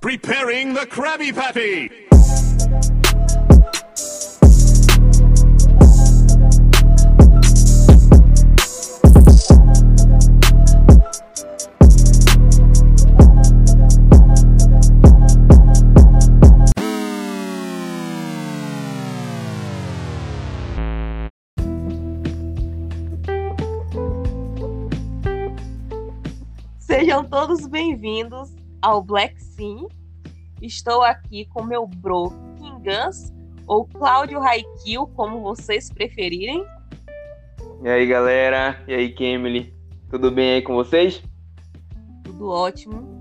Preparing the Krabby Patty! Sejam todos bem-vindos ao Black Sim. Estou aqui com meu bro Kingans, ou Cláudio Raikil, como vocês preferirem. E aí, galera? E aí, Kemily? Tudo bem aí com vocês? Tudo ótimo.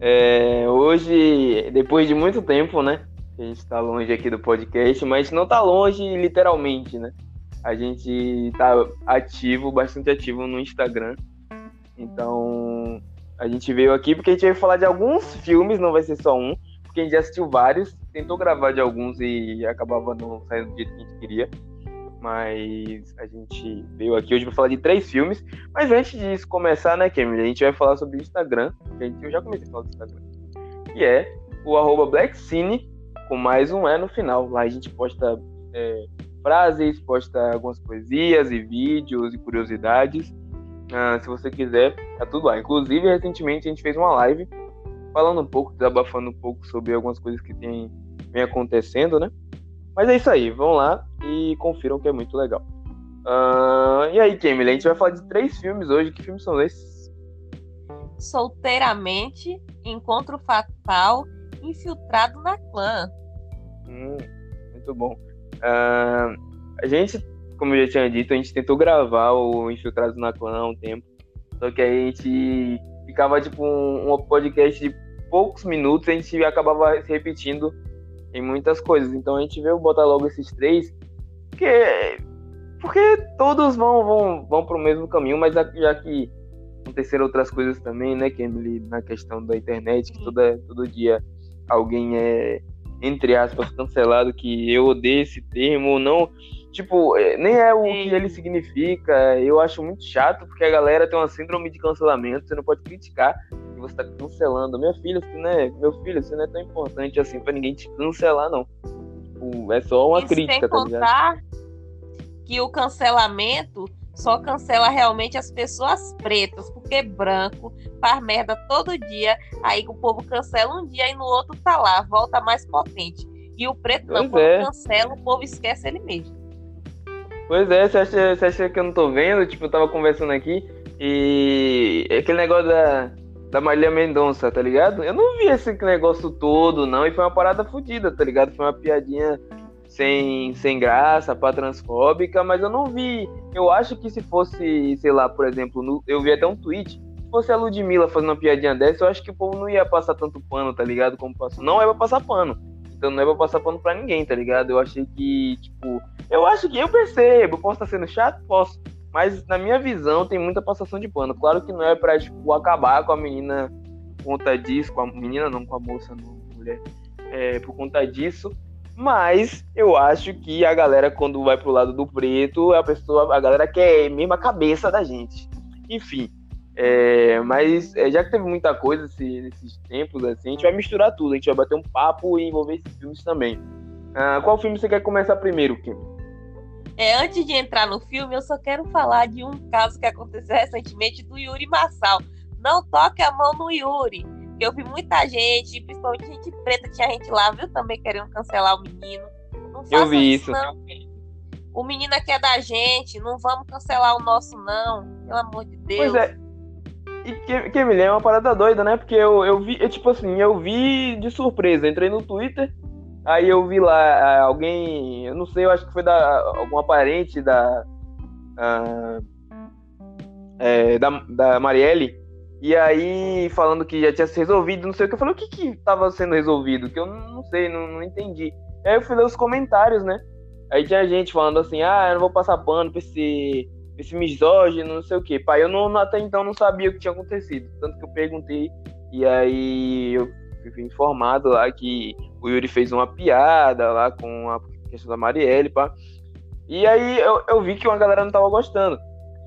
É, hoje, depois de muito tempo, né? A gente está longe aqui do podcast, mas não está longe literalmente, né? A gente tá ativo, bastante ativo no Instagram. Então, a gente veio aqui porque a gente veio falar de alguns filmes, não vai ser só um, porque a gente já assistiu vários, tentou gravar de alguns e acabava não saindo do jeito que a gente queria. Mas a gente veio aqui hoje para falar de três filmes. Mas antes disso começar, né, Kemily, a gente vai falar sobre o Instagram. Que a gente, eu já comecei a falar do Instagram. Que é o arroba BlackCine, com mais um E no final. Lá a gente posta é, frases, posta algumas poesias e vídeos e curiosidades. Ah, se você quiser, tá tudo lá. Inclusive, recentemente a gente fez uma live falando um pouco, desabafando um pouco sobre algumas coisas que tem, vem acontecendo, né? Mas é isso aí, vão lá e confiram que é muito legal. Ah, e aí, Kemily, a gente vai falar de três filmes hoje. Que filmes são esses? Solteiramente, Encontro Fatal, Infiltrado na Clã. Hum, muito bom. Ah, a gente, como eu já tinha dito, a gente tentou gravar o Infiltrados na Clã há um tempo. Só que aí a gente ficava tipo um, um podcast de poucos minutos, a gente acabava se repetindo em muitas coisas. Então a gente veio botar logo esses três, porque, porque todos vão, vão, vão para o mesmo caminho, mas já que aconteceram outras coisas também, né, Emily, na questão da internet, que toda, todo dia alguém é entre aspas, cancelado, que eu odeio esse termo, não. Tipo, nem é o que ele significa. Eu acho muito chato, porque a galera tem uma síndrome de cancelamento, você não pode criticar e você tá cancelando. Minha filha, você não é, meu filho, você não é tão importante assim pra ninguém te cancelar, não. Tipo, é só uma Isso crítica, tá ligado? contar que o cancelamento só cancela realmente as pessoas pretas, porque branco faz merda todo dia, aí o povo cancela um dia e no outro tá lá, volta mais potente. E o preto não, Pois quando é. cancela, o povo esquece ele mesmo. Pois é, você acha, você acha que eu não tô vendo? Tipo, eu tava conversando aqui e aquele negócio da, da Marília Mendonça, tá ligado? Eu não vi esse negócio todo, não, e foi uma parada fodida, tá ligado? Foi uma piadinha sem, sem graça, pá, transfóbica, mas eu não vi. Eu acho que se fosse, sei lá, por exemplo, no- eu vi até um tweet, se fosse a Ludmilla fazendo uma piadinha dessa, eu acho que o povo não ia passar tanto pano, tá ligado? Como passou. Não é pra passar pano. Então não é pra passar pano pra ninguém, tá ligado? Eu achei que, tipo, eu acho que eu percebo, posso estar sendo chato? Posso. Mas na minha visão tem muita passação de pano. Claro que não é pra, tipo, acabar com a menina por conta disso, com a menina não, com a moça, não, mulher, é, por conta disso. Mas eu acho que a galera, quando vai pro lado do preto, a pessoa, a galera quer mesmo a cabeça da gente. Enfim. É, mas é, já que teve muita coisa esse- nesses tempos, assim, a gente vai misturar tudo. A gente vai bater um papo e envolver esses filmes também. Ah, qual filme você quer começar primeiro, Kim? É, antes de entrar no filme, eu só quero falar de um caso que aconteceu recentemente do Yuri Marçal. Não toque a mão no Yuri. Eu vi muita gente, principalmente gente preta, tinha gente lá, viu, também querendo cancelar o menino. Não façam vi isso. Não. O menino aqui é da gente, não vamos cancelar o nosso, não. Pelo amor de Deus. Pois é. E que, que me lembra uma parada doida, né? Porque eu, eu vi, eu, tipo assim, eu vi de surpresa. Entrei no Twitter, aí eu vi lá ah, alguém, eu não sei, eu acho que foi da alguma parente da. ah, é, da, da Marielle. E aí, falando que já tinha se resolvido, não sei o que. Eu falei, o que que tava sendo resolvido? Que eu não, sei, não, não entendi. Aí eu fui ler os comentários, né? Aí tinha gente falando assim, ah, eu não vou passar pano pra esse, esse misógino, não sei o que. Pai, eu não, até então não sabia o que tinha acontecido. Tanto que eu perguntei, e aí eu fui informado lá que o Yuri fez uma piada lá com a questão da Marielle, pá. E aí eu, eu vi que uma galera não tava gostando.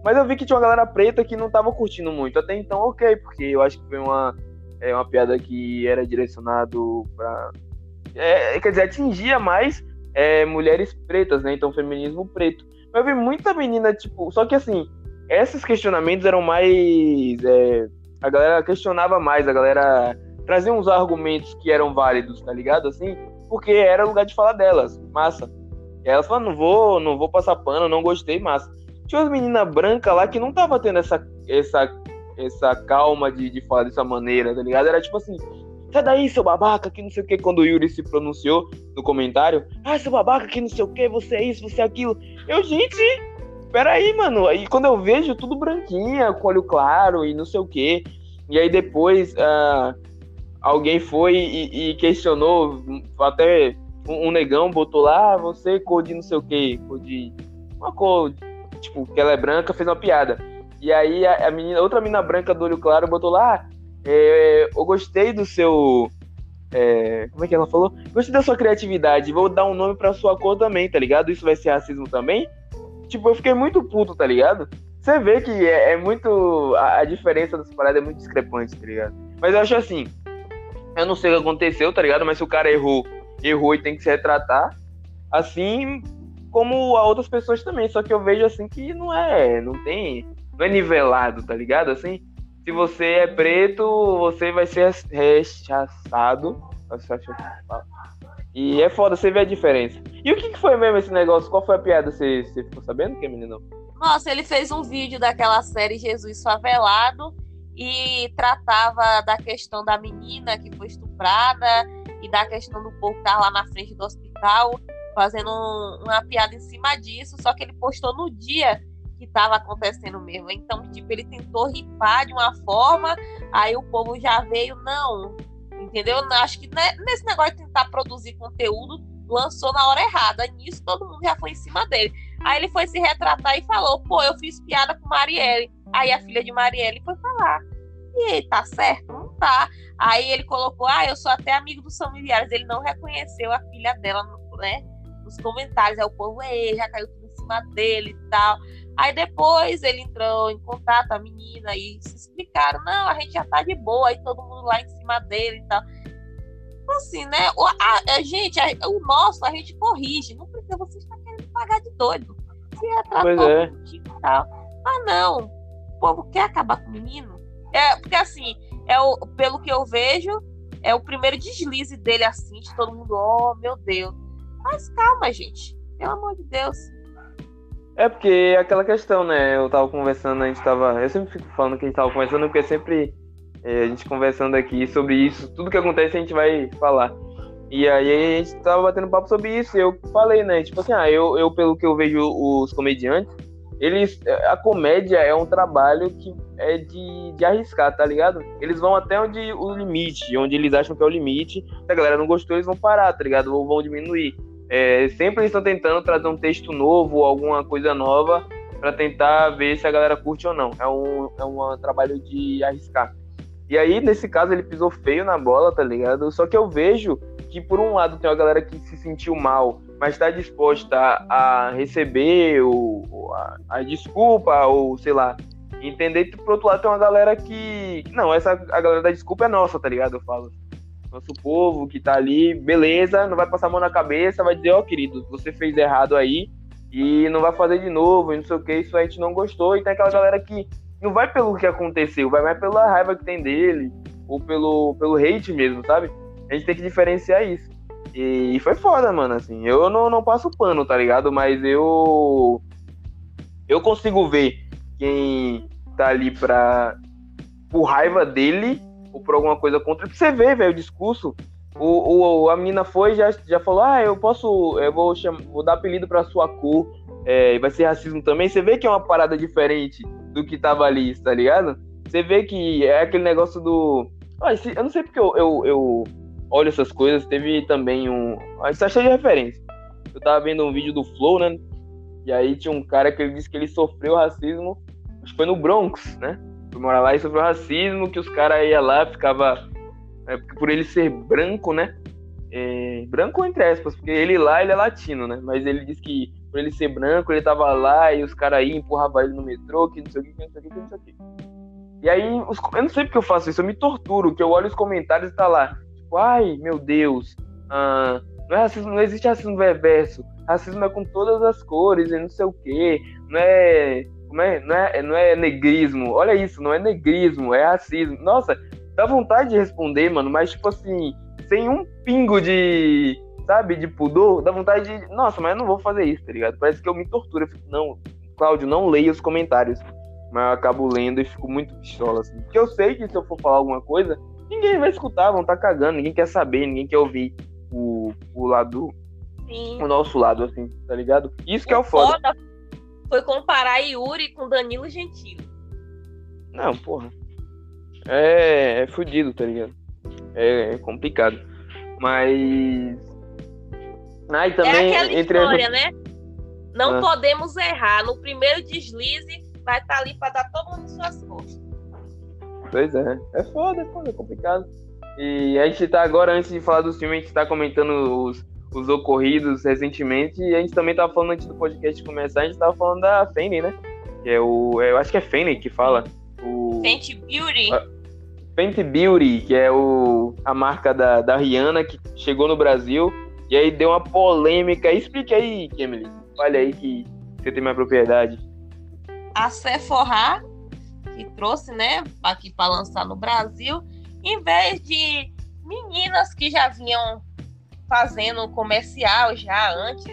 Mas eu vi que tinha uma galera preta que não tava curtindo muito. Até então, ok, porque eu acho que foi uma, é, uma piada que era direcionado pra. É, quer dizer, atingia mais é, mulheres pretas, né? Então, feminismo preto. Eu vi muita menina, tipo. Só que assim, esses questionamentos eram mais. É, a galera questionava mais, a galera trazia uns argumentos que eram válidos, tá ligado? Assim, porque era lugar de falar delas, massa. E elas falaram, não vou, não vou passar pano, não gostei, massa. Tinha umas meninas brancas lá que não tava tendo essa, essa, essa calma de, de falar dessa maneira, tá ligado? Era tipo assim, sai daí, seu babaca, que não sei o que, quando o Yuri se pronunciou no comentário, ah, seu babaca, que não sei o que, você é isso, você é aquilo. Eu, gente, peraí, mano. Aí quando eu vejo tudo branquinha, com olho claro e não sei o que. E aí depois uh, alguém foi e, e, questionou, até um, um, negão botou lá, ah, você cor de não sei o que, cor de. Uma cor, tipo, que ela é branca, fez uma piada. E aí a, a menina, outra menina branca do olho claro botou lá, é, eu gostei do seu. É, como é que ela falou? Gostei da sua criatividade, vou dar um nome pra sua cor também, tá ligado? Isso vai ser racismo também? Tipo, eu fiquei muito puto, tá ligado? Você vê que é, é muito. A, a, diferença das paradas é muito discrepante, tá ligado? Mas eu acho assim. Eu não sei o que aconteceu, tá ligado? Mas se o cara errou, errou e tem que se retratar. Assim como a outras pessoas também. Só que eu vejo assim que não é. Não tem. Não é nivelado, tá ligado? Assim. Se você é preto, você vai ser rechaçado. E é foda, você vê a diferença. E o que, foi mesmo esse negócio? Qual foi a piada? Você, você ficou sabendo, que menino? Nossa, ele fez um vídeo daquela série Jesus Favelado e tratava da questão da menina que foi estuprada e da questão do povo lá na frente do hospital, fazendo um, uma piada em cima disso, só que ele postou no dia que estava acontecendo mesmo. Então, tipo, ele tentou ripar de uma forma, aí o povo já veio, não, entendeu? Acho que né, nesse negócio de tentar produzir conteúdo, lançou na hora errada. Nisso todo mundo já foi em cima dele. Aí ele foi se retratar e falou: pô, eu fiz piada com Marielle. Aí a filha de Marielle foi falar. E tá certo? Não tá. Aí ele colocou: ah, eu sou até amigo dos familiares. Ele não reconheceu a filha dela, né? Nos comentários. Aí o povo, ei, já caiu tudo dele e tal. Aí depois ele entrou em contato, a menina, e se explicaram: não, a gente já tá de boa. Aí todo mundo lá em cima dele e tal assim, né? O, a, a gente, a, o nosso, a gente corrige. Não precisa, você está querendo pagar de doido. Se é pois é. e tal. Ah, não. O povo quer acabar com o menino. É, porque assim, é o, pelo que eu vejo, é o primeiro deslize dele assim, de todo mundo, oh meu Deus. Mas calma, gente. Pelo amor de Deus. É porque é aquela questão, né? Eu tava conversando, a gente tava. Eu sempre fico falando que a gente tava conversando, porque sempre é, a gente conversando aqui sobre isso, tudo que acontece a gente vai falar. E aí a gente tava batendo papo sobre isso, e eu falei, né? Tipo assim, ah, eu, eu pelo que eu vejo os comediantes, eles. A comédia é um trabalho que é de, de arriscar, tá ligado? Eles vão até onde o limite, onde eles acham que é o limite. Se a galera não gostou, eles vão parar, tá ligado? Ou vão diminuir. É, sempre eles estão tentando trazer um texto novo, alguma coisa nova, para tentar ver se a galera curte ou não. É um, é um trabalho de arriscar. E aí, nesse caso, ele pisou feio na bola, tá ligado? Só que eu vejo que, por um lado, tem uma galera que se sentiu mal, mas está disposta a receber o, a, a, desculpa, ou sei lá, entender. por outro lado, tem uma galera que. Não, essa a galera da desculpa é nossa, tá ligado? Eu falo. Nosso povo que tá ali, beleza, não vai passar a mão na cabeça, vai dizer, ó, oh, querido, você fez errado aí e não vai fazer de novo, e não sei o que, isso a gente não gostou. E tem aquela galera que não vai pelo que aconteceu, vai mais pela raiva que tem dele, ou pelo, pelo hate mesmo, sabe? A gente tem que diferenciar isso. E foi foda, mano, assim. Eu não, não passo pano, tá ligado? Mas eu. Eu consigo ver quem tá ali pra. por raiva dele, ou por alguma coisa contra. Você ver, velho, o discurso. O, o, a menina foi já já falou: Ah, eu posso. Eu vou, chamar, vou dar apelido pra sua cor. É, vai ser racismo também. Você vê que é uma parada diferente do que tava ali, tá ligado? Você vê que é aquele negócio do. Ah, esse... eu não sei porque eu, eu, eu, olho essas coisas. Teve também um. Ah, isso cheio de referência. Eu tava vendo um vídeo do Flow, né? E aí tinha um cara que ele disse que ele sofreu racismo. Acho que foi no Bronx, né? Morar lá e sofreu racismo, que os caras iam lá, ficava. É, por ele ser branco, né? É, branco entre aspas, porque ele lá ele é latino, né? Mas ele disse que por ele ser branco, ele tava lá e os caras aí empurravam ele no metrô, que não sei o que, que não sei o que, que não sei o que. E aí, os, eu não sei porque eu faço isso, eu me torturo, que eu olho os comentários e tá lá, tipo, ai, meu Deus, ah, não, é racismo, não existe racismo reverso, racismo é com todas as cores e não sei o que, não é, como é, não é, não é negrismo, olha isso, não é negrismo, é racismo. Nossa, dá vontade de responder, mano, mas tipo assim, sem um pingo de, sabe, de pudor, dá vontade de, nossa, mas eu não vou fazer isso, tá ligado? Parece que eu me torturo, eu fico, não, Cláudio, não leia os comentários. Mas eu acabo lendo e fico muito pistola, assim. Porque eu sei que se eu for falar alguma coisa, ninguém vai escutar, vão estar tá cagando, ninguém quer saber, ninguém quer ouvir o, o lado, Sim. o nosso lado, assim, tá ligado? Isso que é o foda. foda foi comparar Yuri com Danilo Gentili. Não, porra. É, é fudido, tá ligado? É, é complicado. Mas. Ah, e também. é aquela entre história, né? Não Ah. podemos errar. No primeiro deslize, vai estar ali para dar todo mundo em suas costas. Pois é. É foda, é foda, é complicado. E a gente tá agora, antes de falar dos filmes, a gente tá comentando os, os ocorridos recentemente. E a gente também tava falando antes do podcast começar, a gente tava falando da Fanny, né? Que é o. Eu acho que é Fanny que fala. O. Fenty Beauty. Ah. Fenty Beauty, que é o, a marca da, da Rihanna que chegou no Brasil. E aí deu uma polêmica. Explique aí, Emily. Olha aí que você tem mais propriedade. a Sephora, que trouxe, né, aqui para lançar no Brasil, em vez de meninas que já vinham fazendo comercial já antes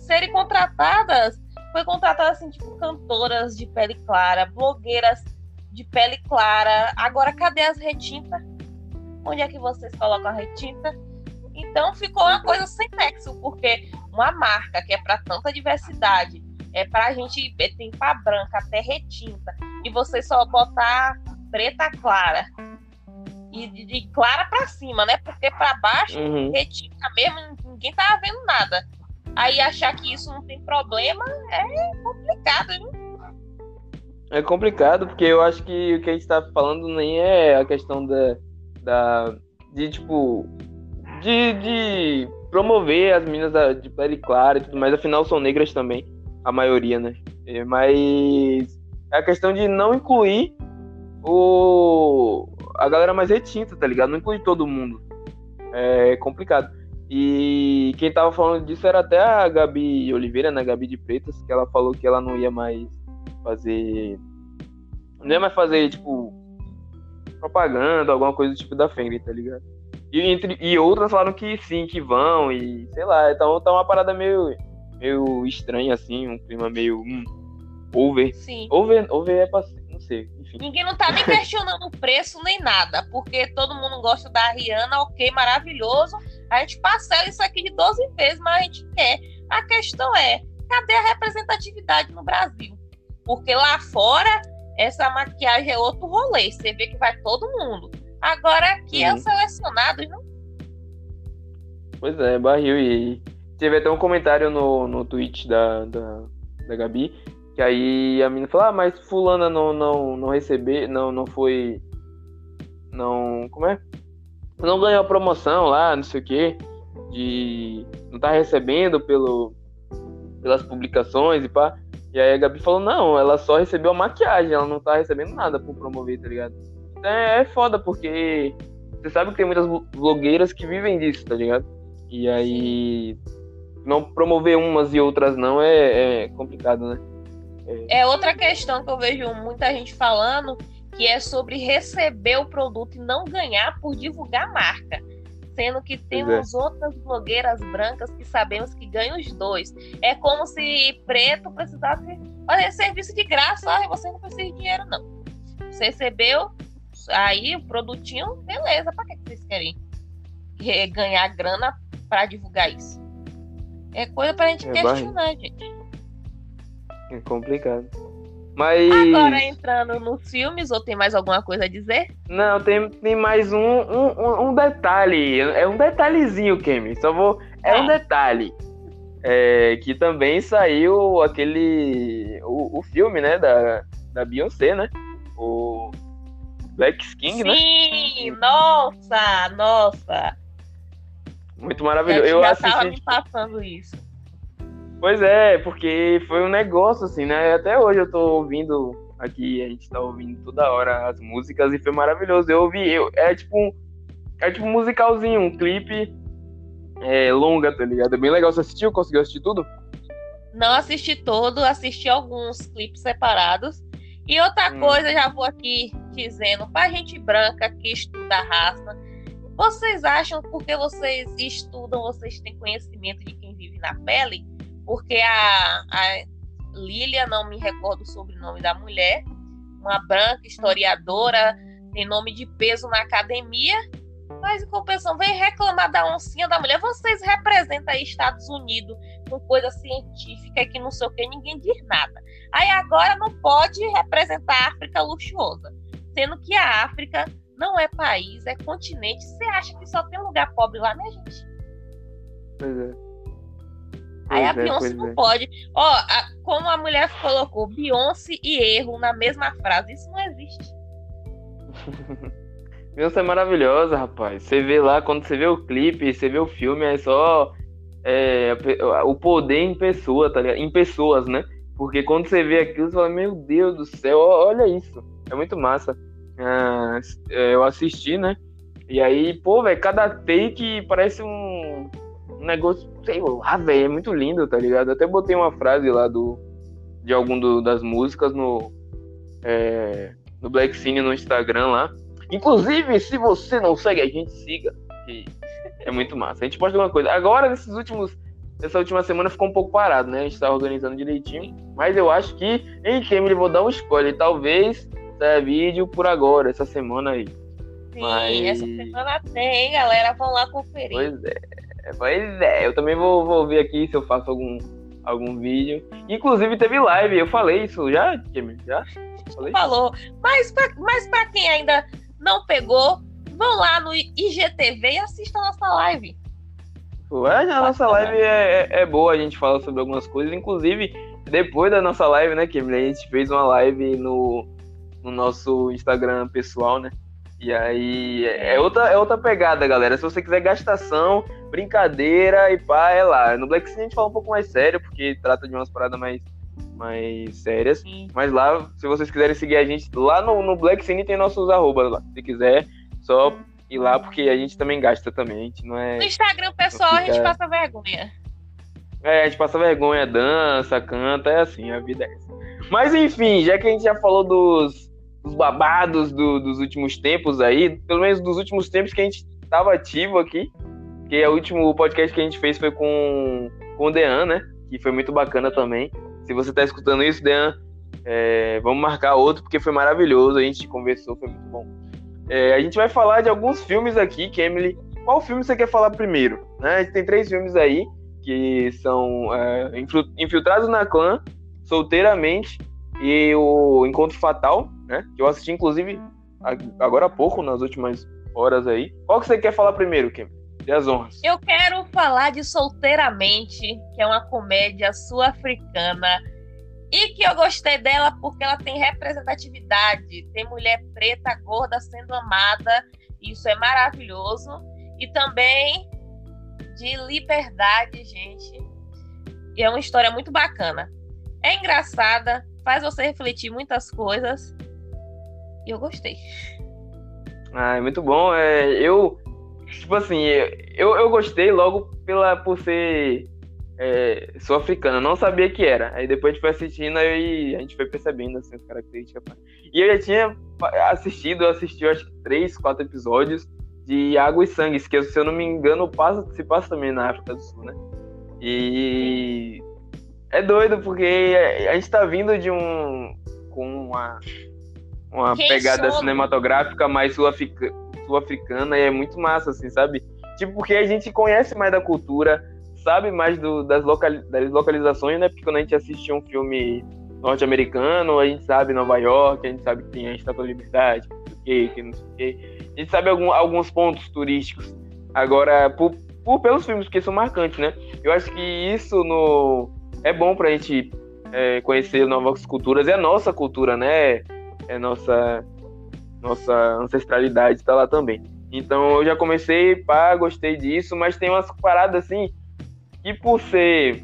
serem contratadas, foi contratada assim, tipo, cantoras de pele clara, blogueiras de pele clara. Agora, cadê as retintas? Onde é que vocês colocam a retinta? Então ficou uma coisa sem nexo, porque uma marca que é para tanta diversidade, é pra gente ver tempa branca até retinta, e você só botar preta clara. E de, de clara pra cima, né? Porque pra baixo, Uhum. mesmo, ninguém tava vendo nada. Aí achar que isso não tem problema é complicado, hein? É complicado, porque eu acho que o que a gente tá falando nem é a questão da. da de tipo. De, de promover as meninas da- de pele clara e tudo mais, afinal são negras também, a maioria, né? É, Mas é a questão de não incluir o a galera mais retinta, tá ligado? Não incluir todo mundo. É complicado. E quem tava falando disso era até a Gabi Oliveira, né? Gabi de Pretas, que ela falou que ela não ia mais fazer. Não ia mais fazer, tipo, propaganda, alguma coisa do tipo da Fenry, tá ligado? E, entre, e outras falaram que sim, que vão, e sei lá, então tá uma parada meio, meio estranha, assim, um clima meio. Hum, over. Sim. Over, over é pra. Enfim. Ninguém não tá nem questionando o preço nem nada, porque todo mundo gosta da Rihanna, ok, maravilhoso. A gente parcela isso aqui de 12 vezes, mas a gente quer. A questão é, cadê a representatividade no Brasil? Porque lá fora, essa maquiagem é outro rolê. Você vê que vai todo mundo. Agora aqui é os selecionados, não? Pois é, barril. E teve até um comentário no, no tweet da, da, da Gabi, que aí a menina falou, ah, mas fulana não, não, não receber, não, não foi. Não. Como é? Não ganhou a promoção lá, não sei o quê. De. Não tá recebendo pelo, pelas publicações e pá. E aí a Gabi falou, não, ela só recebeu a maquiagem, ela não tá recebendo nada por promover, tá ligado? Então é, é foda, porque você sabe que tem muitas blo- blogueiras que vivem disso, tá ligado? E aí não promover umas e outras não é, é complicado, né? É outra questão que eu vejo muita gente falando, que é sobre receber o produto e não ganhar por divulgar a marca. Sendo que temos outras blogueiras brancas que sabemos que ganham os dois. É como se preto precisasse fazer serviço de graça. Ah, você não precisa de dinheiro, não. Você recebeu aí o produtinho, beleza. Pra que vocês querem ganhar grana para divulgar isso? É coisa pra gente É questionar, gente. É complicado. Mas. Agora entrando nos filmes, ou tem mais alguma coisa a dizer? Não, tem, tem mais um, um, um- detalhe. É um detalhezinho, Kemi. Só vou. É um Tá. detalhe. É, que também saiu aquele. O, o filme, né? Da, da Beyoncé, né? O Black King, né? Sim, nossa, nossa. Muito maravilhoso. gente Eu já assisti. tava me passando isso. Pois é, porque foi um negócio assim, né? Até hoje eu tô ouvindo aqui, a gente tá ouvindo toda hora as músicas e foi maravilhoso. Eu ouvi, eu, é tipo um, é tipo um musicalzinho, um clipe é, longa, tá ligado? É bem legal. Você assistiu? Conseguiu assistir tudo? Não assisti todo, assisti alguns clipes separados. E outra hum. coisa, já vou aqui dizendo, pra gente branca que estuda a raça, vocês acham porque vocês estudam, vocês têm conhecimento de quem vive na pele? Porque a, a Lília, não me recordo o sobrenome da mulher, uma branca historiadora, tem nome de peso na academia, mas em compensação, vem reclamar da oncinha da mulher. Vocês representam aí Estados Unidos com coisa científica que não sei o que, ninguém diz nada. Aí agora não pode representar a África luxuosa, sendo que a África não é país, é continente. Você acha que só tem lugar pobre lá, né, gente? Pois é. Aí a é, Beyoncé não é. pode. Ó, a, como a mulher colocou Beyoncé e erro na mesma frase, isso não existe. Beyoncé é maravilhosa, rapaz. Você vê lá, quando você vê o clipe, você vê o filme, é só é, o poder em pessoa, tá ligado? Em pessoas, né? Porque quando você vê aquilo, você fala, meu Deus do céu, olha isso. É muito massa. Ah, é, eu assisti, né? E aí, pô, velho, cada take parece um, um negócio, sei lá, velho, é muito lindo, tá ligado? Até botei uma frase lá do, de algum do, das músicas no, é, no Black Cine no Instagram lá. Inclusive, se você não segue a gente, siga. Que é muito massa. A gente posta alguma coisa. Agora, nesses últimos. Essa última semana ficou um pouco parado, né? A gente tá organizando direitinho. Mas eu acho que em Kemily vou dar um spoiler. Talvez saia vídeo por agora, essa semana aí. Sim, mas... essa semana tem, galera. Vão lá conferir. Pois é. Pois é. Eu também vou, vou ver aqui se eu faço algum, algum vídeo. Inclusive teve live. Eu falei isso já, Kemily? Já? Falei? Falou. Mas pra, mas pra quem ainda não pegou, vão lá no IGTV e assistam a nossa live. Ué, a nossa live é, é, é, boa, a gente fala sobre algumas coisas, inclusive depois da nossa live, né, Kim? A gente fez uma live no, no nosso Instagram pessoal, né? E aí é outra, é outra pegada, galera. Se você quiser gastação, brincadeira e pá, é lá. No Black Sea a gente fala um pouco mais sério, porque trata de umas paradas mais mais sérias. Sim. Mas lá, se vocês quiserem seguir a gente, lá no, no Black Cine tem nossos arrobas lá. Se quiser, só ir lá, porque a gente também gasta também. A gente não é. No Instagram, pessoal, fica... a gente passa vergonha. É, a gente passa vergonha, dança, canta, é assim, a vida é essa. Mas enfim, já que a gente já falou dos, dos babados do, dos últimos tempos aí, pelo menos dos últimos tempos que a gente tava ativo aqui, que é o último podcast que a gente fez foi com, com o Dean, né? Que foi muito bacana também. Se você está escutando isso, Dean, é, vamos marcar outro, porque foi maravilhoso. A gente conversou, foi muito bom. É, a gente vai falar de alguns filmes aqui, Emily. Qual filme você quer falar primeiro? Né? Tem três filmes aí, que são é, Infiltrados na Clã, Solteiramente e o Encontro Fatal, né? Que eu assisti, inclusive, agora há pouco, nas últimas horas aí. Qual que você quer falar primeiro, Kim? E as honras. Eu quero falar de Solteiramente, que é uma comédia sul-africana. E que eu gostei dela porque ela tem representatividade. Tem mulher preta, gorda sendo amada. Isso é maravilhoso. E também de liberdade, gente. E é uma história muito bacana. É engraçada, faz você refletir muitas coisas. E eu gostei. Ah, é muito bom. É, eu Tipo assim, eu, eu gostei logo pela, por ser é, sul africana, não sabia que era. Aí depois a gente foi assistindo e a gente foi percebendo assim, as características. E eu já tinha assistido, eu assisti acho que três, quatro episódios de Água e Sangue, que se eu não me engano passa, se passa também na África do Sul, né? E é doido porque a gente tá vindo de um com uma uma pegada cinematográfica mais sul-africana sul-africana e é muito massa, assim, sabe? Tipo, porque a gente conhece mais da cultura, sabe mais do, das, local, das localizações, né? Porque quando a gente assiste um filme norte-americano, a gente sabe Nova York, a gente sabe que tem a Estátua da Liberdade, que, que não sei o quê. A gente sabe algum, alguns pontos turísticos. Agora, por, por, pelos filmes que são marcantes, né? Eu acho que isso no, é bom pra gente é, conhecer novas culturas. É a nossa cultura, né? É nossa nossa ancestralidade está lá também. Então eu já comecei, pá, gostei disso, mas tem umas paradas assim que por ser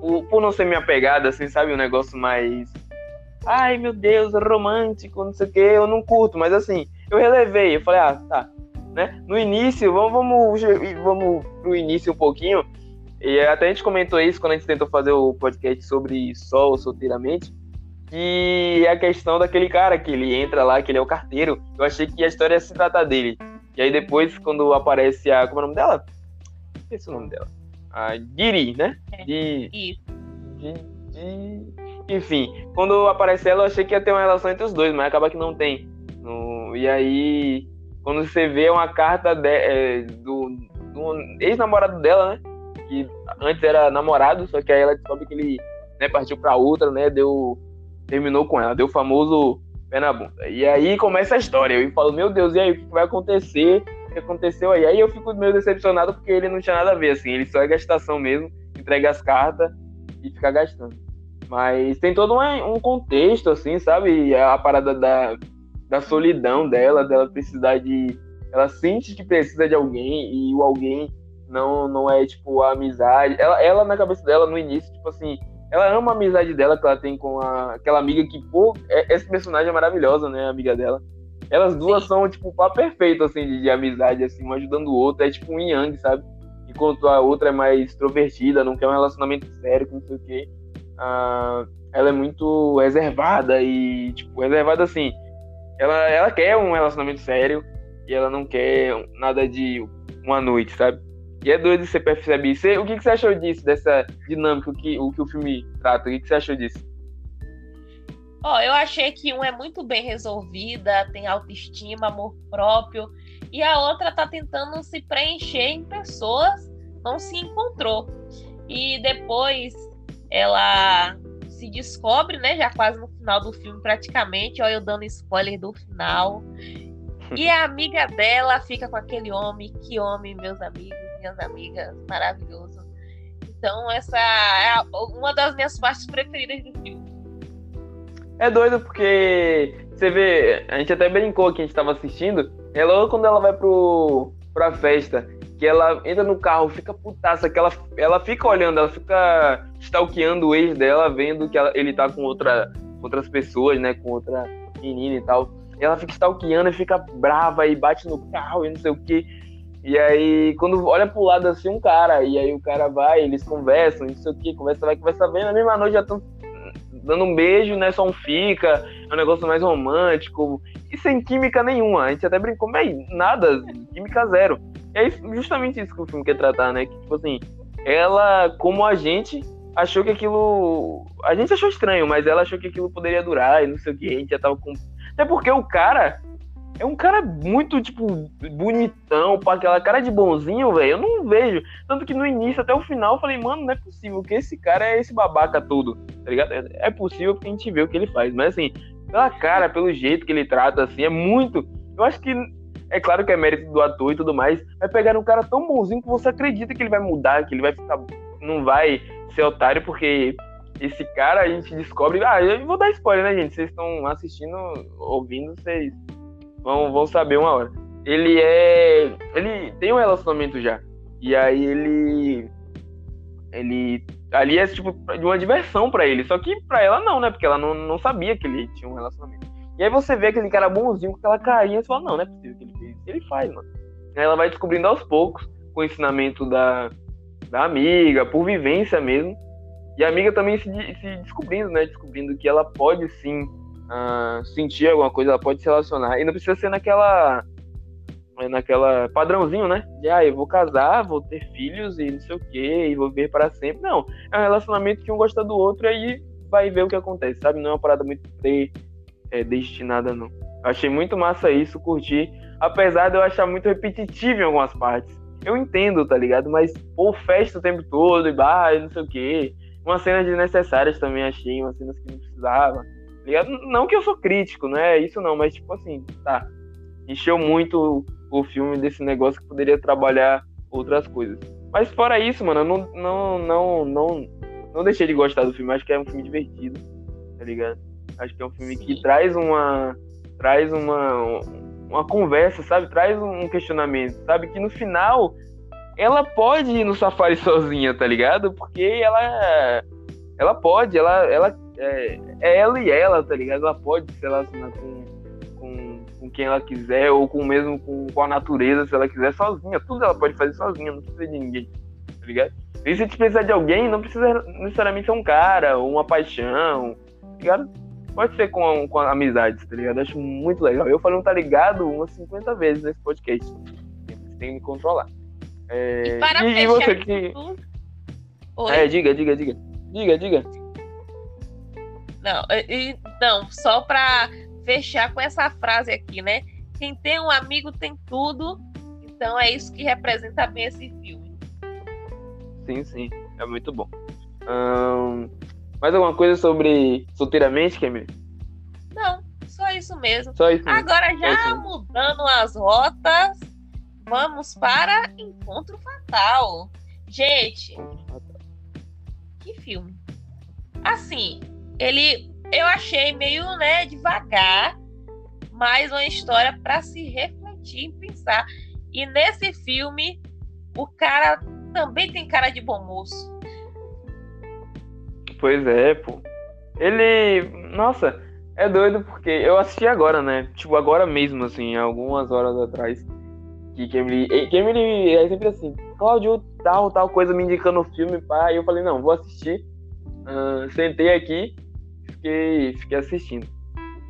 por, por não ser minha pegada, assim, sabe? Um negócio mais. Ai, meu Deus, romântico, não sei o que, eu não curto, mas assim, eu relevei, eu falei, ah, tá. Né? No início, vamos, vamos, vamos pro início um pouquinho. E até a gente comentou isso quando a gente tentou fazer o podcast sobre sol solteiramente. Que é a questão daquele cara que ele entra lá, que ele é o carteiro. Eu achei que a história ia se tratar dele. E aí depois, quando aparece a. Como é o nome dela? Esse é o nome dela. A Giri, né? É. De, Isso. de, de- Enfim, quando aparece ela, eu achei que ia ter uma relação entre os dois, mas acaba que não tem. No- E aí, quando você vê uma carta de- é, do, do ex-namorado dela, né? Que antes era namorado, só que aí ela descobre que ele né, partiu pra outra, né? Deu. Terminou com ela, deu o famoso pé na bunda. E aí começa a história. Eu falo, meu Deus, e aí, o que vai acontecer? O que aconteceu aí? Aí eu fico meio decepcionado porque ele não tinha nada a ver, assim. Ele só é gastação mesmo, entrega as cartas e fica gastando. Mas tem todo um, um contexto, assim, sabe? A parada da, da solidão dela, dela precisar de. Ela sente que precisa de alguém e o alguém não, não é, tipo, a amizade. Ela, ela, na cabeça dela, no início, tipo assim, ela ama a amizade dela que ela tem com a, aquela amiga que, pô, é, essa personagem é maravilhosa, né? A amiga dela. Elas duas Sim. são, tipo, o par perfeito, assim, de, de amizade, assim, uma ajudando o outro. É tipo um yang, sabe? Enquanto a outra é mais extrovertida, não quer um relacionamento sério, não sei o quê. Ah, ela é muito reservada e, tipo, reservada assim. Ela, ela quer um relacionamento sério e ela não quer nada de uma noite, sabe? E é doido você perceber isso. O que, que você achou disso, dessa dinâmica, que o, que o filme trata? O que, que você achou disso? Ó, eu achei que um é muito bem resolvida, tem autoestima, amor próprio, e a outra tá tentando se preencher em pessoas, não se encontrou. E depois ela se descobre, né, já quase no final do filme praticamente, ó, eu dando spoiler do final. E a amiga dela fica com aquele homem, que homem, meus amigos, minhas amigas, maravilhoso. Então essa é uma das minhas partes preferidas do filme. É doido porque você vê, a gente até brincou que a gente tava assistindo, é logo quando ela vai pro, pra festa, que ela entra no carro, fica putaça, que ela, ela fica olhando, ela fica stalkeando o ex dela, vendo que ela- ele tá com outra, outras pessoas, né, com outra menina e tal. Ela fica stalkeando e fica brava e bate no carro e não sei o que. E aí, quando olha pro lado assim, um cara, e aí o cara vai, eles conversam, não sei o que, conversa vai, conversa bem, na mesma noite já estão dando um beijo, né? Só um fica, é um negócio mais romântico, e sem química nenhuma. A gente até brincou, mas nada, química zero. E é justamente isso que o filme quer tratar, né? Que, tipo assim, ela, como a gente, achou que aquilo. A gente achou estranho, mas ela achou que aquilo poderia durar e não sei o que, a gente já tava com. Até porque o cara. É um cara muito, tipo, bonitão, com aquela cara de bonzinho, velho. Eu não vejo. Tanto que no início até o final eu falei, mano, não é possível que esse cara é esse babaca todo, tá ligado? É- É possível que a gente vê o que ele faz, mas assim, pela cara, pelo jeito que ele trata, assim, é muito. Eu acho que. É claro que é mérito do ator e tudo mais, mas pegar um cara tão bonzinho que você acredita que ele vai mudar, que ele vai ficar. Não vai ser otário, porque esse cara a gente descobre. Ah, eu vou dar spoiler, né, gente? Vocês estão assistindo, ouvindo, vocês vão, vão saber uma hora. Ele é. Ele tem um relacionamento já. E aí ele. Ele. Ali é tipo de uma diversão pra ele. Só que pra ela não, né? Porque ela não, não sabia que ele tinha um relacionamento. E aí você vê aquele cara bonzinho com aquela carinha e fala, não, não é possível que ele fez. isso. Ele faz, mano. Aí ela vai descobrindo aos poucos, com o ensinamento da, da amiga, por vivência mesmo. E a amiga também se, se descobrindo, né? Descobrindo que ela pode sim ah, sentir alguma coisa, ela pode se relacionar. E não precisa ser naquela. é, Naquela padrãozinho, né? De ah, eu vou casar, vou ter filhos e não sei o quê, e vou viver para sempre. Não. É um relacionamento que um gosta do outro e aí vai ver o que acontece, sabe? Não é uma parada muito pre, é, destinada, não. Achei muito massa isso, curti. Apesar de eu achar muito repetitivo em algumas partes. Eu entendo, tá ligado? Mas, pô, festa o tempo todo e barra não sei o quê. Umas cenas desnecessárias também achei, umas cenas que não precisava. Tá ligado? Não que eu sou crítico, não é isso não, mas tipo assim, tá. Encheu muito o filme desse negócio que poderia trabalhar outras coisas. Mas fora isso, mano, eu não, não, não, não, não deixei de gostar do filme. Acho que é um filme divertido, tá ligado? Acho que é um filme que Sim. traz uma. Traz uma. Uma conversa, sabe? Traz um questionamento, sabe? Que no final ela pode ir no safari sozinha, tá ligado? Porque ela ela pode, ela, ela é, é ela e ela, tá ligado? Ela pode se relacionar com, com, com quem ela quiser, ou com mesmo com, com a natureza, se ela quiser, sozinha. Tudo ela pode fazer sozinha, não precisa de ninguém, tá ligado? E se precisar de alguém, não precisa necessariamente ser um cara, ou uma paixão, tá ligado? Pode ser com, com amizades, tá ligado? Acho muito legal. Eu falei um tá ligado umas 50 vezes nesse podcast. Tem que me controlar. É... E para e, fechar você que. tudo- Oi? É, diga, diga, diga. Diga, diga. Não, e- e- não, só pra fechar com essa frase aqui, né? Quem tem um amigo tem tudo. Então é isso que representa bem esse filme. Sim, sim. É muito bom. Mais alguma coisa sobre solteiramente, Camille? Não, só isso mesmo. Só isso. mesmo. Agora já É mudando as rotas, vamos para Encontro Fatal. Gente, que filme. Assim, ele eu achei meio, né, devagar, mas uma história para se refletir e pensar. E nesse filme, o cara também tem cara de bom moço. Pois é, pô. Ele. Nossa, é doido porque eu assisti agora, né? Tipo, agora mesmo, assim, algumas horas atrás. Que Camille. e Camille é sempre assim, Cláudio, tal, tal coisa me indicando o filme, pá. Eu falei, não, vou assistir. Ah, sentei aqui, fiquei, fiquei assistindo.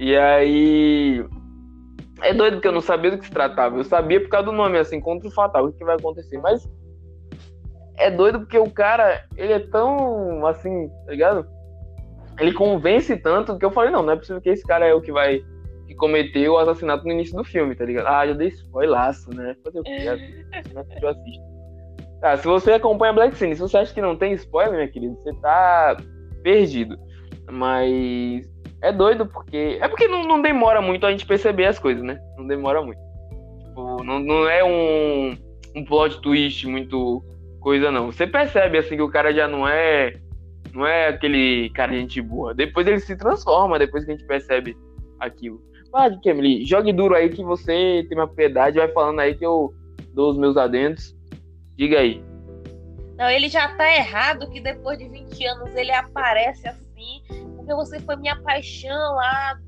E aí. É doido porque eu não sabia do que se tratava. Eu sabia por causa do nome, assim, contra fatal, o que vai acontecer. Mas é doido porque o cara, ele é tão assim, tá ligado? Ele convence tanto que eu falei, não, não é possível que esse cara é o que vai que cometeu o assassinato no início do filme, tá ligado? Ah, já dei spoilaço, né? Fazer o quê? Eu assisto. Tá, se você acompanha Black Cine, se você acha que não tem spoiler, meu querido, você tá perdido. Mas é doido porque. É porque não, não demora muito a gente perceber as coisas, né? Não demora muito. Tipo, não, não é um, um plot twist muito coisa, não. Você percebe assim que o cara já não é. Não é aquele cara gente boa. Depois ele se transforma, depois que a gente percebe aquilo. Vai, Kemily, jogue duro aí que você tem uma piedade, vai falando aí que eu dou os meus adendos. Diga aí. Não, ele já tá errado que depois de 20 anos ele aparece assim, porque você foi minha paixão lá,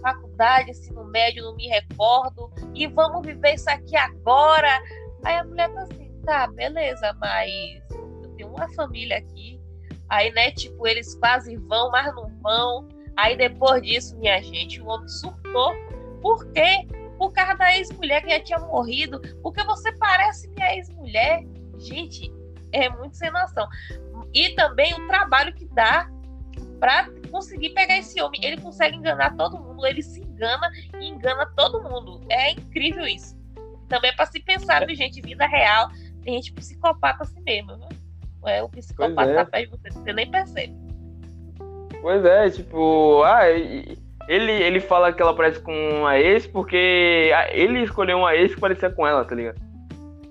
faculdade, ensino médio, não me recordo, e vamos viver isso aqui agora. Aí a mulher tá assim, tá, beleza, mas eu tenho uma família aqui. Aí, né, tipo, eles quase vão, mas não vão. Aí depois disso, minha gente, o homem surtou. Por quê? Por causa da ex-mulher que já tinha morrido. Porque você parece minha ex-mulher. Gente, é muito sem noção. E também o trabalho que dá para conseguir pegar esse homem. Ele consegue enganar todo mundo, ele se engana e engana todo mundo. É incrível isso. Também é para se pensar, viu, gente? Vida real, tem gente psicopata assim mesmo. Viu? É, o psicopata é. tá perto de você, você nem percebe. Pois é, tipo, ah, ele, ele fala que ela parece com uma ex porque ele escolheu uma ex que parecia com ela, tá ligado?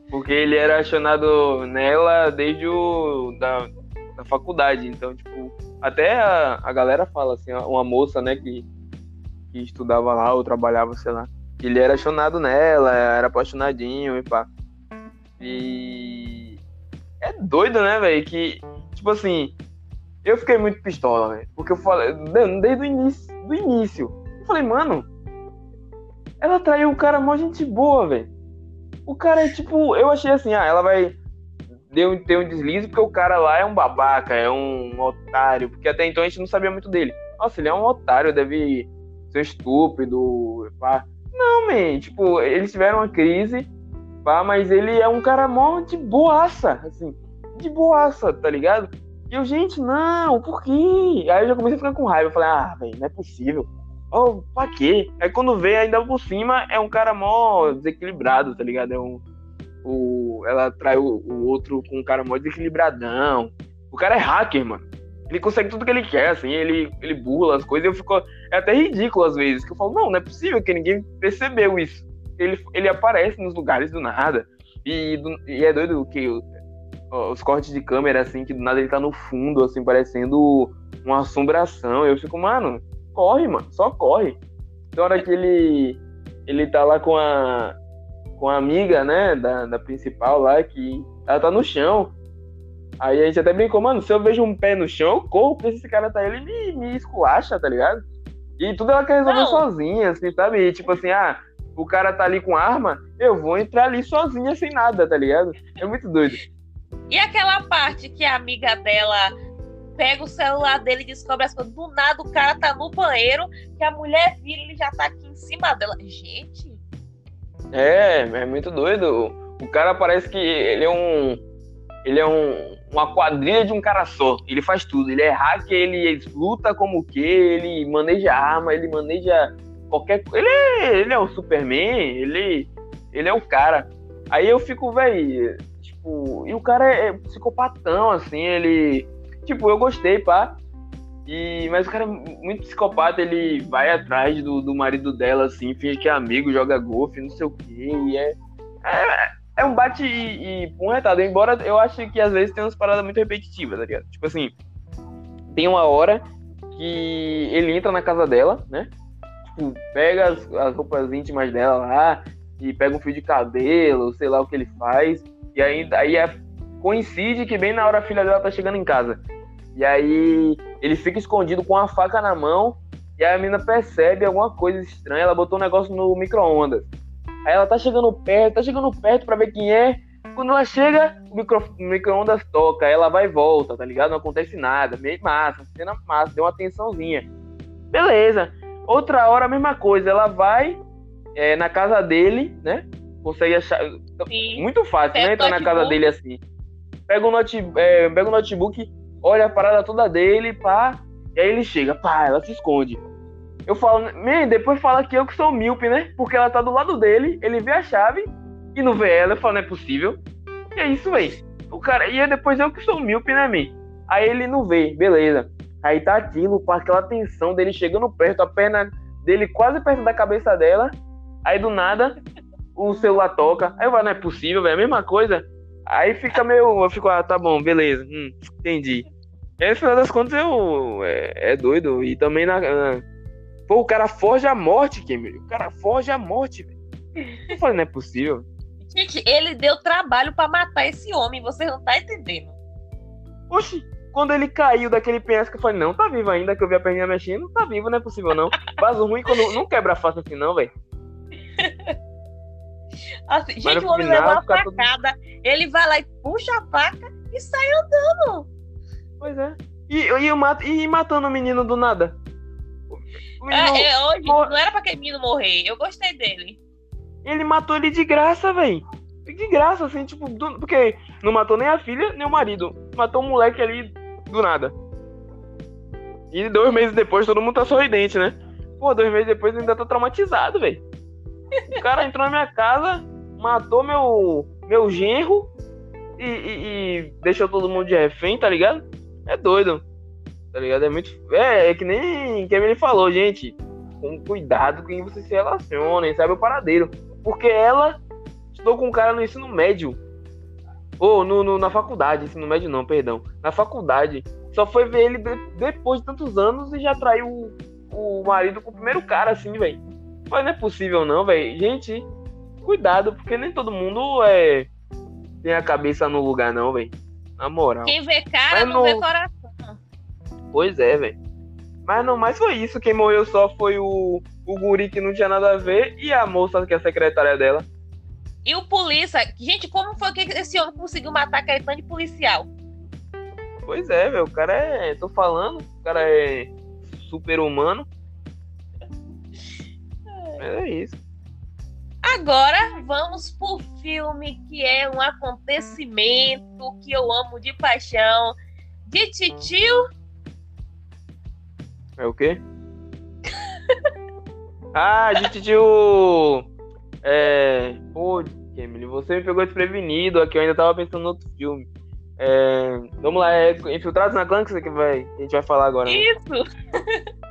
Porque ele era apaixonado nela desde o da, da faculdade, então, tipo, até a, a galera fala assim, uma moça, né, que, que estudava lá ou trabalhava, sei lá, ele era apaixonado nela, era apaixonadinho e pá. E é doido, né, velho, que, tipo assim, eu fiquei muito pistola, velho. Porque eu falei, desde o início, do início. Eu falei, mano, ela traiu o cara mó gente boa, velho. O cara é tipo, eu achei assim, ah, ela vai deu, ter um deslize porque o cara lá é um babaca, é um otário. Porque até então a gente não sabia muito dele. Nossa, ele é um otário, deve ser estúpido, pá. Não, man, tipo, eles tiveram uma crise, pá, mas ele é um cara mó de boaça, assim, de boaça, tá ligado? E eu, gente, não, por quê? Aí eu já comecei a ficar com raiva. Eu falei, ah, velho, não é possível. Oh, pra quê? Aí quando vê, ainda por cima, é um cara mó desequilibrado, tá ligado? É um. O, ela trai o, o outro com um cara mó desequilibradão. O cara é hacker, mano. Ele consegue tudo que ele quer, assim, ele, ele burla as coisas. Eu fico. É até ridículo às vezes. Que eu falo, não, não é possível que ninguém percebeu isso. Ele, ele aparece nos lugares do nada. E, e é doido que os cortes de câmera, assim, que do nada ele tá no fundo, assim, parecendo uma assombração. Eu fico, mano, corre, mano, só corre. Tem hora que ele, ele tá lá com a, com a amiga, né, da, da principal lá, que ela tá no chão. Aí a gente até brincou, mano, se eu vejo um pé no chão, eu corro, porque esse cara tá aí, ele me, me esculacha, tá ligado? E tudo ela quer resolver Não. sozinha, assim, sabe? E, tipo assim, ah, o cara tá ali com arma, eu vou entrar ali sozinha sem nada, tá ligado? É muito doido. E aquela parte que a amiga dela pega o celular dele e descobre as coisas. Do nada o cara tá no banheiro, que a mulher vira e ele já tá aqui em cima dela. Gente, É, é muito doido. O cara parece que ele é um. Ele é um, uma quadrilha de um cara só. Ele faz tudo. Ele é hacker, ele luta como o quê, ele maneja arma, ele maneja qualquer coisa. Ele é, ele é o Superman, ele, ele é o cara. Aí eu fico, velho, tipo, e o cara é psicopatão, assim, ele. Tipo, eu gostei, pá. E, mas o cara é muito psicopata, ele vai atrás do, do marido dela, assim, finge que é amigo, joga golfe, não sei o quê. E é, é, é um bate e, e pum retado. Embora eu ache que às vezes tem umas paradas muito repetitivas, tá ligado? Tipo assim, tem uma hora que ele entra na casa dela, né? Tipo, pega as, as roupas íntimas dela lá e pega um fio de cabelo, sei lá o que ele faz. E aí, aí é- coincide que bem na hora a filha dela tá chegando em casa. E aí ele fica escondido com a faca na mão. E aí a menina percebe alguma coisa estranha. Ela botou um negócio no micro-ondas. Aí ela tá chegando perto, tá chegando perto pra ver quem é. Quando ela chega, o micro- o micro-ondas toca. Aí ela vai e volta, tá ligado? Não acontece nada. Meio massa, cena massa, deu uma tensãozinha. Beleza. Outra hora a mesma coisa. Ela vai é, na casa dele, né? Consegue achar. Sim. Muito fácil, Pega né? Entrar na casa dele assim. Pega o, note, é, pega o notebook, olha a parada toda dele, pá. E aí ele chega, pá, ela se esconde. Eu falo, man, depois fala que eu que sou míope, né? Porque ela tá do lado dele, ele vê a chave e não vê ela. Eu falo, não é possível. E é isso, véi. O cara, e aí depois eu que sou míope, né, man? Aí ele não vê, beleza. Aí tá aquilo, com aquela tensão dele chegando perto, a perna dele quase perto da cabeça dela. Aí do nada, o celular toca. Aí eu falo, não é possível, velho. A mesma coisa. Aí fica meio. Eu fico, ah, tá bom, beleza. Hum, entendi. E aí, no final das contas, eu. É, é doido. E também na. na- Pô, o cara foge a morte, Kimberly. O cara foge a morte, velho. Eu falei, não é possível. Gente, ele deu trabalho pra matar esse homem, você não tá entendendo. Oxi, quando ele caiu daquele penhasco, eu falei, não, tá vivo ainda, que eu vi a perninha mexendo. Tá vivo, não é possível, não. Vaso ruim quando não quebra fácil assim, não, velho. Assim, gente, o homem levou uma facada, ele vai lá e puxa a faca e sai andando. Pois é. E, e, mato, e matando o menino do nada. O menino, É, é, hoje mor- não era pra aquele menino morrer, eu gostei dele. Ele matou ele de graça, velho. De graça, assim, tipo, do- porque não matou nem a filha, nem o marido. Matou um moleque ali do nada. E dois meses depois todo mundo tá sorridente, né? Pô, dois meses depois ainda tô traumatizado, velho. O cara entrou na minha casa, matou meu, meu genro e, e- e deixou todo mundo de refém, tá ligado? É doido. Tá ligado? É muito. É, é que nem ele falou, gente. Com cuidado com quem você se relaciona, e sabe o paradeiro. Porque ela estudou com um cara no ensino médio. Ou no, no- na faculdade, ensino médio não, perdão. Na faculdade. Só foi ver ele de- depois de tantos anos e já traiu o, o marido com o primeiro cara, assim, velho. Mas não é possível não, velho. Gente, cuidado, porque nem todo mundo é tem a cabeça no lugar, não, velho. Na moral. Quem vê cara não no- vê coração. Pois é, velho. Mas não, mas foi isso. Quem morreu só foi o, o guri que não tinha nada a ver e a moça que é a secretária dela. E o polícia, gente, como foi que esse homem conseguiu matar tanto de policial? Pois é, velho. O cara é. Tô falando, o cara é super humano. Mas é isso. Agora vamos pro filme que é um acontecimento que eu amo de paixão. De titio, É o quê? ah, gente tinha É. Pô, Emily, você me pegou desprevenido aqui. Eu ainda tava pensando no outro filme. É, vamos lá, é Infiltrados na Clã que você que vai, a gente vai falar agora. né? isso.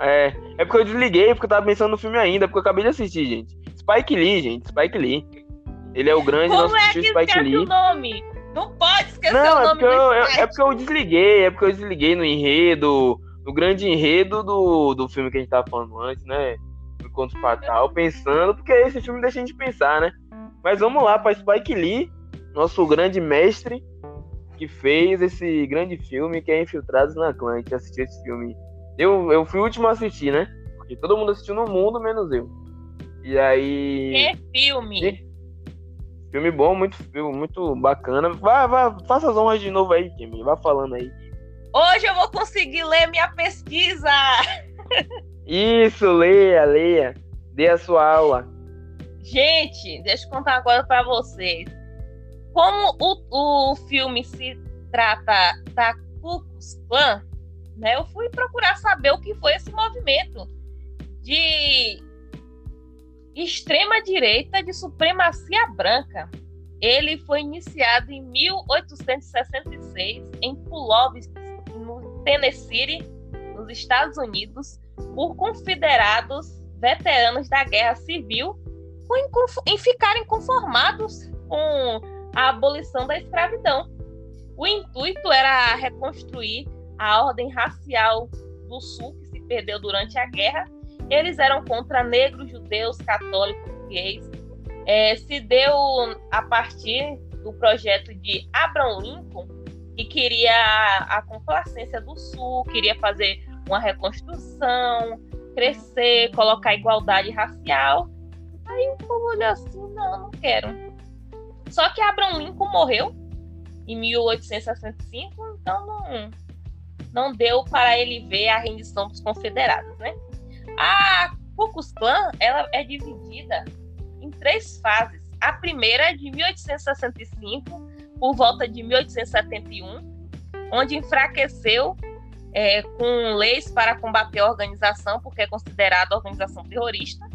É, é porque eu desliguei, porque eu tava pensando no filme ainda, porque eu acabei de assistir, gente. Spike Lee, gente, Spike Lee. Ele é o grande Como nosso é que Spike Lee. o nome? Não pode esquecer Não, o é nome porque, eu, é porque eu desliguei, é porque eu desliguei no enredo, no grande enredo do, do filme que a gente tava falando antes, né? Do Conto Fatal, pensando, porque esse filme deixa a gente pensar, né? Mas vamos lá para Spike Lee, nosso grande mestre. que fez esse grande filme que é Infiltrados na Clã. Que assistiu esse filme. Eu, eu fui o último a assistir, né? Porque todo mundo assistiu no mundo, menos eu. E aí. Que filme! Filme bom, muito, muito bacana. Vá, vá, faça as honras de novo aí, Kim. Vá falando aí. Hoje eu vou conseguir ler minha pesquisa! Isso, leia, leia. Dê a sua aula. Gente, deixa eu contar uma coisa pra vocês. Como o, o filme se trata da Ku Klux Klan, né, eu fui procurar saber o que foi esse movimento de extrema direita de supremacia branca. Ele foi iniciado em 1866 em Pulaski, no Tennessee, nos Estados Unidos, por confederados veteranos da Guerra Civil em ficarem conformados com a abolição da escravidão. O intuito era reconstruir a ordem racial do Sul que se perdeu durante a guerra. Eles eram contra negros, judeus, católicos, gays. É, se deu a partir do projeto de Abraham Lincoln, que queria a complacência do Sul, queria fazer uma reconstrução, crescer, colocar igualdade racial. Aí o povo olhou assim, não, não quero. Só que Abraham Lincoln morreu em 1865, então não, não deu para ele ver a rendição dos confederados, né? A Ku Klux Klan, ela é dividida em três fases. A primeira é de 1865 por volta de 1871, onde enfraqueceu é, com leis para combater a organização, porque é considerada organização terrorista.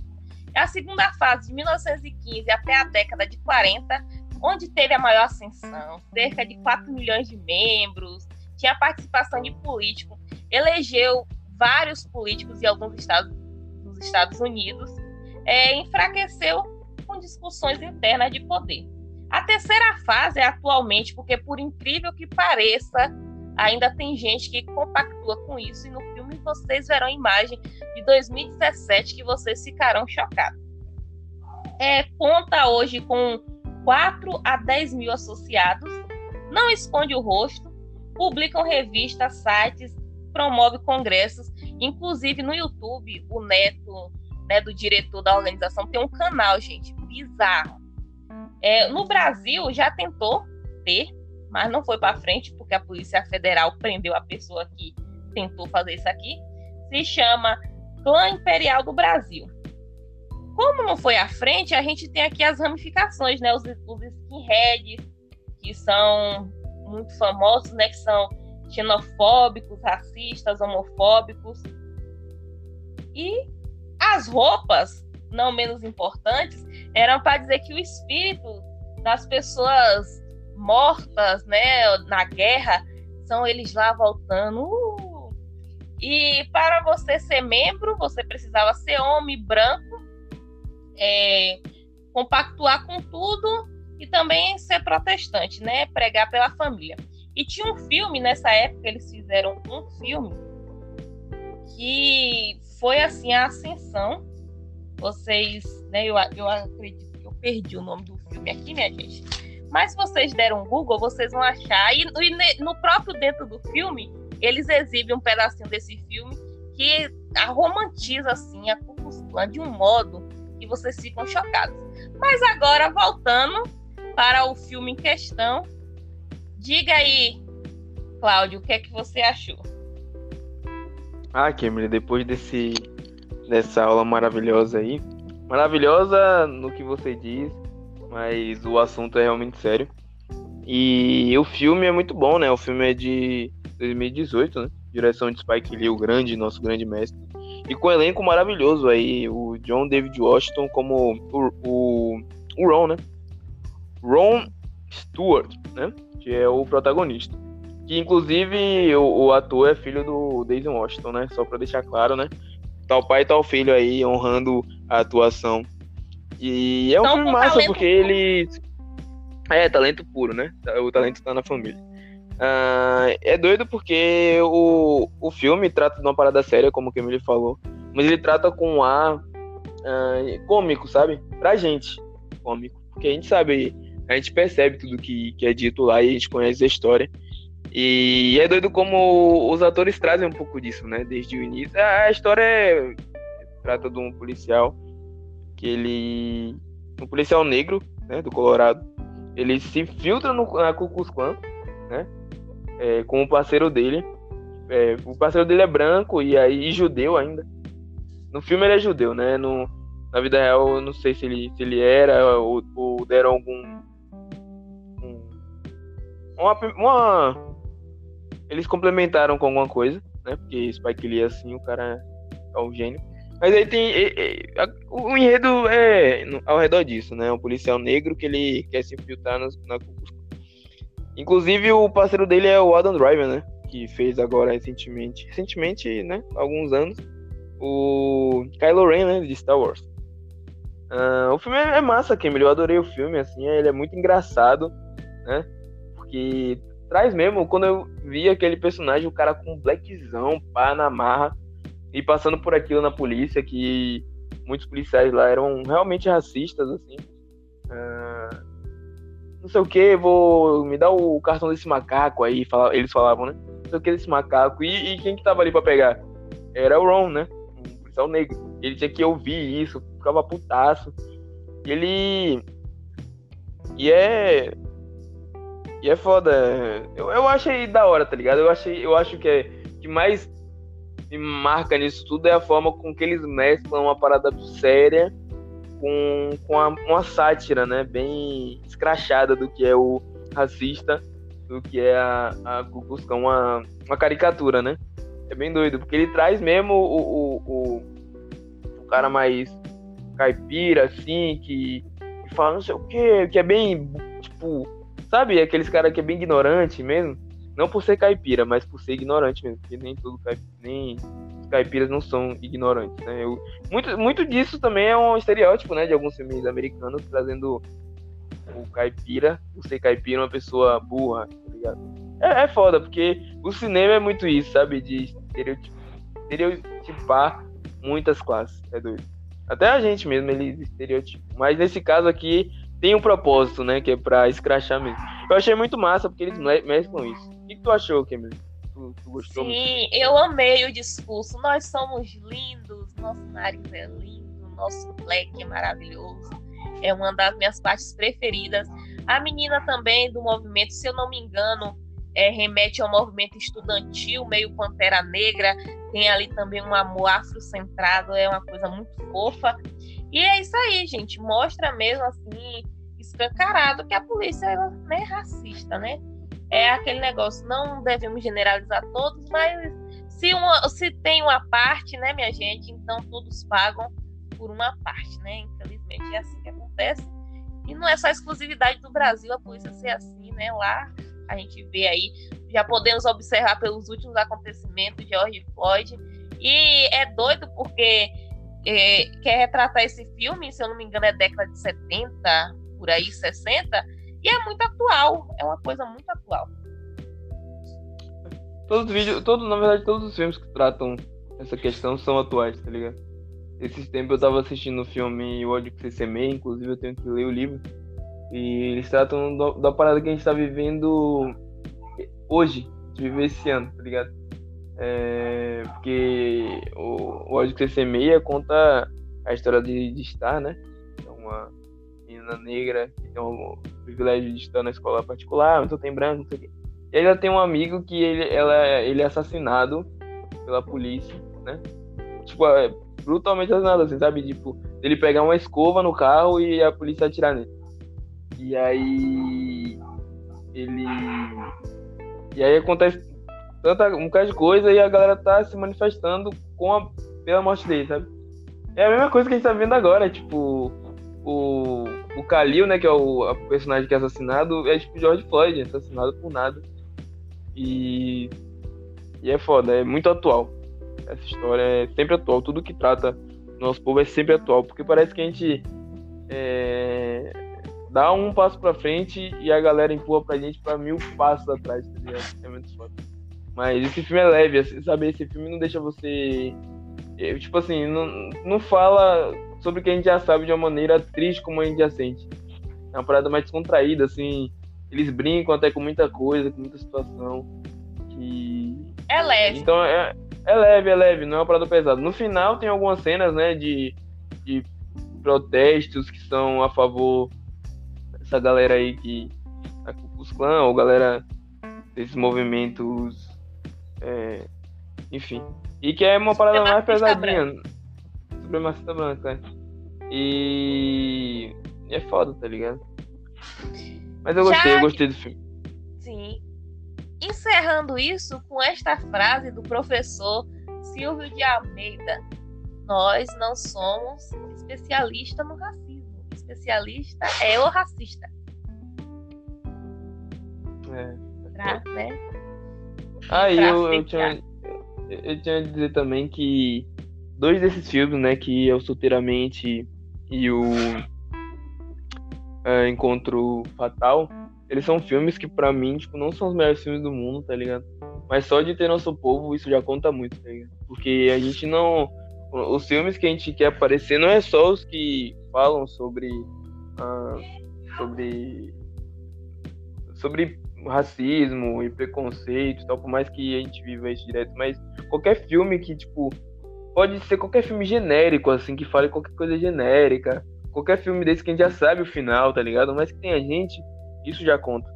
A segunda fase, de 1915 até a década de 40, onde teve a maior ascensão, cerca de 4 milhões de membros, tinha participação de político, elegeu vários políticos em alguns estados dos Estados Unidos, é, enfraqueceu com discussões internas de poder. A terceira fase é atualmente, porque por incrível que pareça, ainda tem gente que compactua com isso, e no filme vocês verão a imagem de 2017 que vocês ficarão chocados. É, conta hoje com 4 a 10 mil associados, não esconde o rosto, publicam revistas, sites, promove congressos, inclusive no YouTube, o neto né, do diretor da organização tem um canal, gente, bizarro. É, no Brasil já tentou ter mas não foi para frente porque a Polícia Federal prendeu a pessoa que tentou fazer isso aqui. Se chama Clã Imperial do Brasil. Como não foi à frente, a gente tem aqui as ramificações, né? Os, os skinheads, que são muito famosos, né? Que são xenofóbicos, racistas, homofóbicos. E as roupas, não menos importantes, eram para dizer que o espírito das pessoas mortas, né, na guerra, são eles lá voltando. Uh! E para você ser membro, você precisava ser homem, branco, é, compactuar com tudo e também ser protestante, né, pregar pela família. E tinha um filme nessa época, eles fizeram um filme que foi assim a ascensão. Vocês, né, eu, eu acredito que eu perdi o nome do filme aqui, minha gente mas se vocês deram um Google, vocês vão achar. E, e no próprio dentro do filme, eles exibem um pedacinho desse filme que a romantiza assim a Ku de um modo que vocês ficam chocados. Mas agora voltando para o filme em questão, diga aí, Cláudio, o que é que você achou? Ah, Kimberly, depois desse dessa aula maravilhosa aí, maravilhosa no que você diz, mas o assunto é realmente sério. E o filme é muito bom, né? O filme é de 2018, né? Direção de Spike Lee, o grande, nosso grande mestre. E com um elenco maravilhoso aí, o John David Washington como o, o, o Ron, né? Ron Stewart, né? Que é o protagonista. Que inclusive o, o ator é filho do Daisy Washington, né? Só pra deixar claro, né? Tal pai, tal filho aí, honrando a atuação e é um então, filme massa porque puro. ele. É, talento puro, né? O talento tá na família. Uh, é doido porque o, o filme trata de uma parada séria, como o Emily falou, mas ele trata com um ar uh, cômico, sabe? Pra gente, cômico. Porque a gente sabe a gente percebe tudo que, que é dito lá e a gente conhece a história. E é doido como os atores trazem um pouco disso, né? Desde o início. A história é... trata de um policial que ele. Um policial negro, né? Do Colorado. Ele se filtra no, na Ku né? É, com o parceiro dele. É, o parceiro dele é branco e aí judeu ainda. No filme ele é judeu, né? No, na vida real eu não sei se ele, se ele era ou, ou deram algum. Um, uma, uma eles complementaram com alguma coisa, né? Porque Spike Lee, assim, o cara é um gênio. Mas aí tem. É, é, o enredo é ao redor disso, né? Um policial negro que ele quer se infiltrar na, na Inclusive, o parceiro dele é o Adam Driver, né? Que fez agora recentemente. Recentemente, né? Alguns anos. O Kylo Ren, né? De Star Wars. Uh, o filme é massa, Camille. Eu adorei o filme, assim. Ele é muito engraçado, né? Porque traz mesmo, quando eu vi aquele personagem, o cara com um blackzão, pá, na marra, e passando por aquilo na polícia, que muitos policiais lá eram realmente racistas, assim. Uh, não sei o que, vou me dar o cartão desse macaco aí, fala, eles falavam, né? Não sei o que desse macaco. E, e, quem que tava ali pra pegar? Era o Ron, né? Um policial negro. Ele tinha que ouvir isso, ficava putaço. Ele. E é e é foda. Eu, eu achei da hora, tá ligado? Eu, achei, eu acho que é que mais me marca nisso tudo é a forma com que eles mesclam uma parada séria com, com a, uma sátira, né? Bem escrachada do que é o racista, do que é a, buscar uma, uma caricatura, né? É bem doido, porque ele traz mesmo o, o, o, o cara mais caipira, assim, que, que fala não sei o que, que é bem, tipo, Sabe, aqueles caras que é bem ignorante mesmo. Não por ser caipira, mas por ser ignorante mesmo. Porque nem caipira, nem caipiras não são ignorantes, né? Eu, muito, muito disso também é um estereótipo, né? De alguns filmes americanos trazendo o caipira, por ser caipira, uma pessoa burra, tá ligado? É, é foda, porque o cinema é muito isso, sabe? De estereotipar muitas classes. É doido. Até a gente mesmo, ele estereotipa. Mas nesse caso aqui, tem um propósito, né? Que é pra escrachar mesmo. Eu achei muito massa, porque eles mesclam isso. O que, que tu achou, Camille? Tu, tu gostou? Sim, muito? eu amei o discurso. Nós somos lindos, nosso nariz é lindo, nosso black é maravilhoso. É uma das minhas partes preferidas. A menina também do movimento, se eu não me engano, é, remete ao movimento estudantil, meio Pantera Negra. Tem ali também um amor afrocentrado, é uma coisa muito fofa. E é isso aí, gente. Mostra mesmo assim escancarado que a polícia ela, né, é racista, né? É aquele negócio, não devemos generalizar todos, mas se, uma, se tem uma parte, né, minha gente, então todos pagam por uma parte, né? Infelizmente é assim que acontece. E não é só exclusividade do Brasil a polícia ser assim, né? Lá a gente vê aí, já podemos observar pelos últimos acontecimentos de George Floyd. E é doido porque é, quer retratar esse filme, se eu não me engano, é década de 70, por aí, 60, e é muito atual, é uma coisa muito atual. Todos os vídeos, todo, na verdade, todos os filmes que tratam essa questão são atuais, tá ligado? Esses tempos eu tava assistindo o filme O Ódio que Você Semeia, inclusive eu tenho que ler o livro. E eles tratam do, da parada que a gente tá vivendo hoje, de viver esse ano, tá ligado? É, porque o, o Ódio que Você conta a história de, de Star, né? É uma, menina negra que tem o privilégio de estar na escola particular, então tem branco, não sei o quê. E ainda tem um amigo que ele, ela, ele é assassinado pela polícia, né? Tipo, é brutalmente assassinado, assim, sabe? Tipo, ele pegar uma escova no carro e a polícia atirar nele. E aí. Ele. E aí acontece tanta, um bocado de coisa e a galera tá se manifestando com a, pela morte dele, sabe? É a mesma coisa que a gente tá vendo agora, tipo, o o Kalil, né, que é o, personagem que é assassinado, é tipo George Floyd, assassinado por nada. E, e é foda, é muito atual. Essa história é sempre atual. Tudo que trata nosso povo é sempre atual, porque parece que a gente é, dá um passo pra frente e a galera empurra pra gente pra mil passos atrás, tá ligado? É muito foda. Mas esse filme é leve, assim, sabe? Esse filme não deixa você. É, tipo assim, não, não fala sobre o que a gente já sabe de uma maneira triste como a gente já sente. É uma parada mais descontraída, assim. Eles brincam até com muita coisa, com muita situação. Que. É leve. Então é, é leve, é leve, não é uma parada pesada. No final tem algumas cenas, né, de, de protestos que são a favor dessa galera aí que. Os clãs, ou galera desses movimentos. É, enfim. E que é uma parada mais pesadinha. Supremacista branca. E. e é foda, tá ligado? Mas eu gostei, Já... eu gostei do filme. Sim. Encerrando isso com esta frase do professor Silvio de Almeida: Nós não somos especialistas no racismo. Especialista é o racista. É. Pra, né? Ah, eu, eu, tinha, eu tinha a dizer também que dois desses filmes, né, que é o Solteiramente e o é, Encontro Fatal, eles são filmes que para mim, tipo, não são os melhores filmes do mundo, tá ligado? Mas só de ter nosso povo, isso já conta muito, tá ligado? Porque a gente não. Os filmes que a gente quer aparecer não é só os que falam sobre. Ah, sobre. sobre racismo e preconceito e tal, por mais que a gente viva isso direto, mas qualquer filme que, tipo, pode ser qualquer filme genérico, assim, que fale qualquer coisa genérica, qualquer filme desse que a gente já sabe o final, tá ligado? Mas que tem a gente, isso já conta.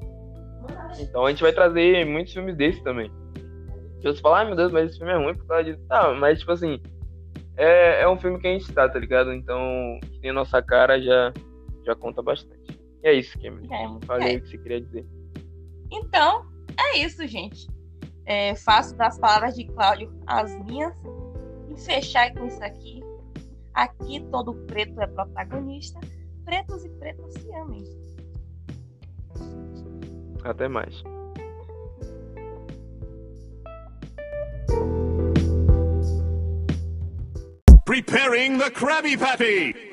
Então a gente vai trazer muitos filmes desses também. Pessoas falam, ai meu Deus, mas esse filme é ruim por causa disso. Tá, mas tipo assim, é, é um filme que a gente tá, tá ligado? Então, que tem a nossa cara já, já conta bastante. E é isso, Cameron. É, Falei é. o que você queria dizer. Então, é isso, gente. É, faço das palavras de Cláudio as minhas. E fechar com isso aqui. Aqui todo preto é protagonista. Pretos e pretas se amem. Até mais. Preparing the Krabby Patty!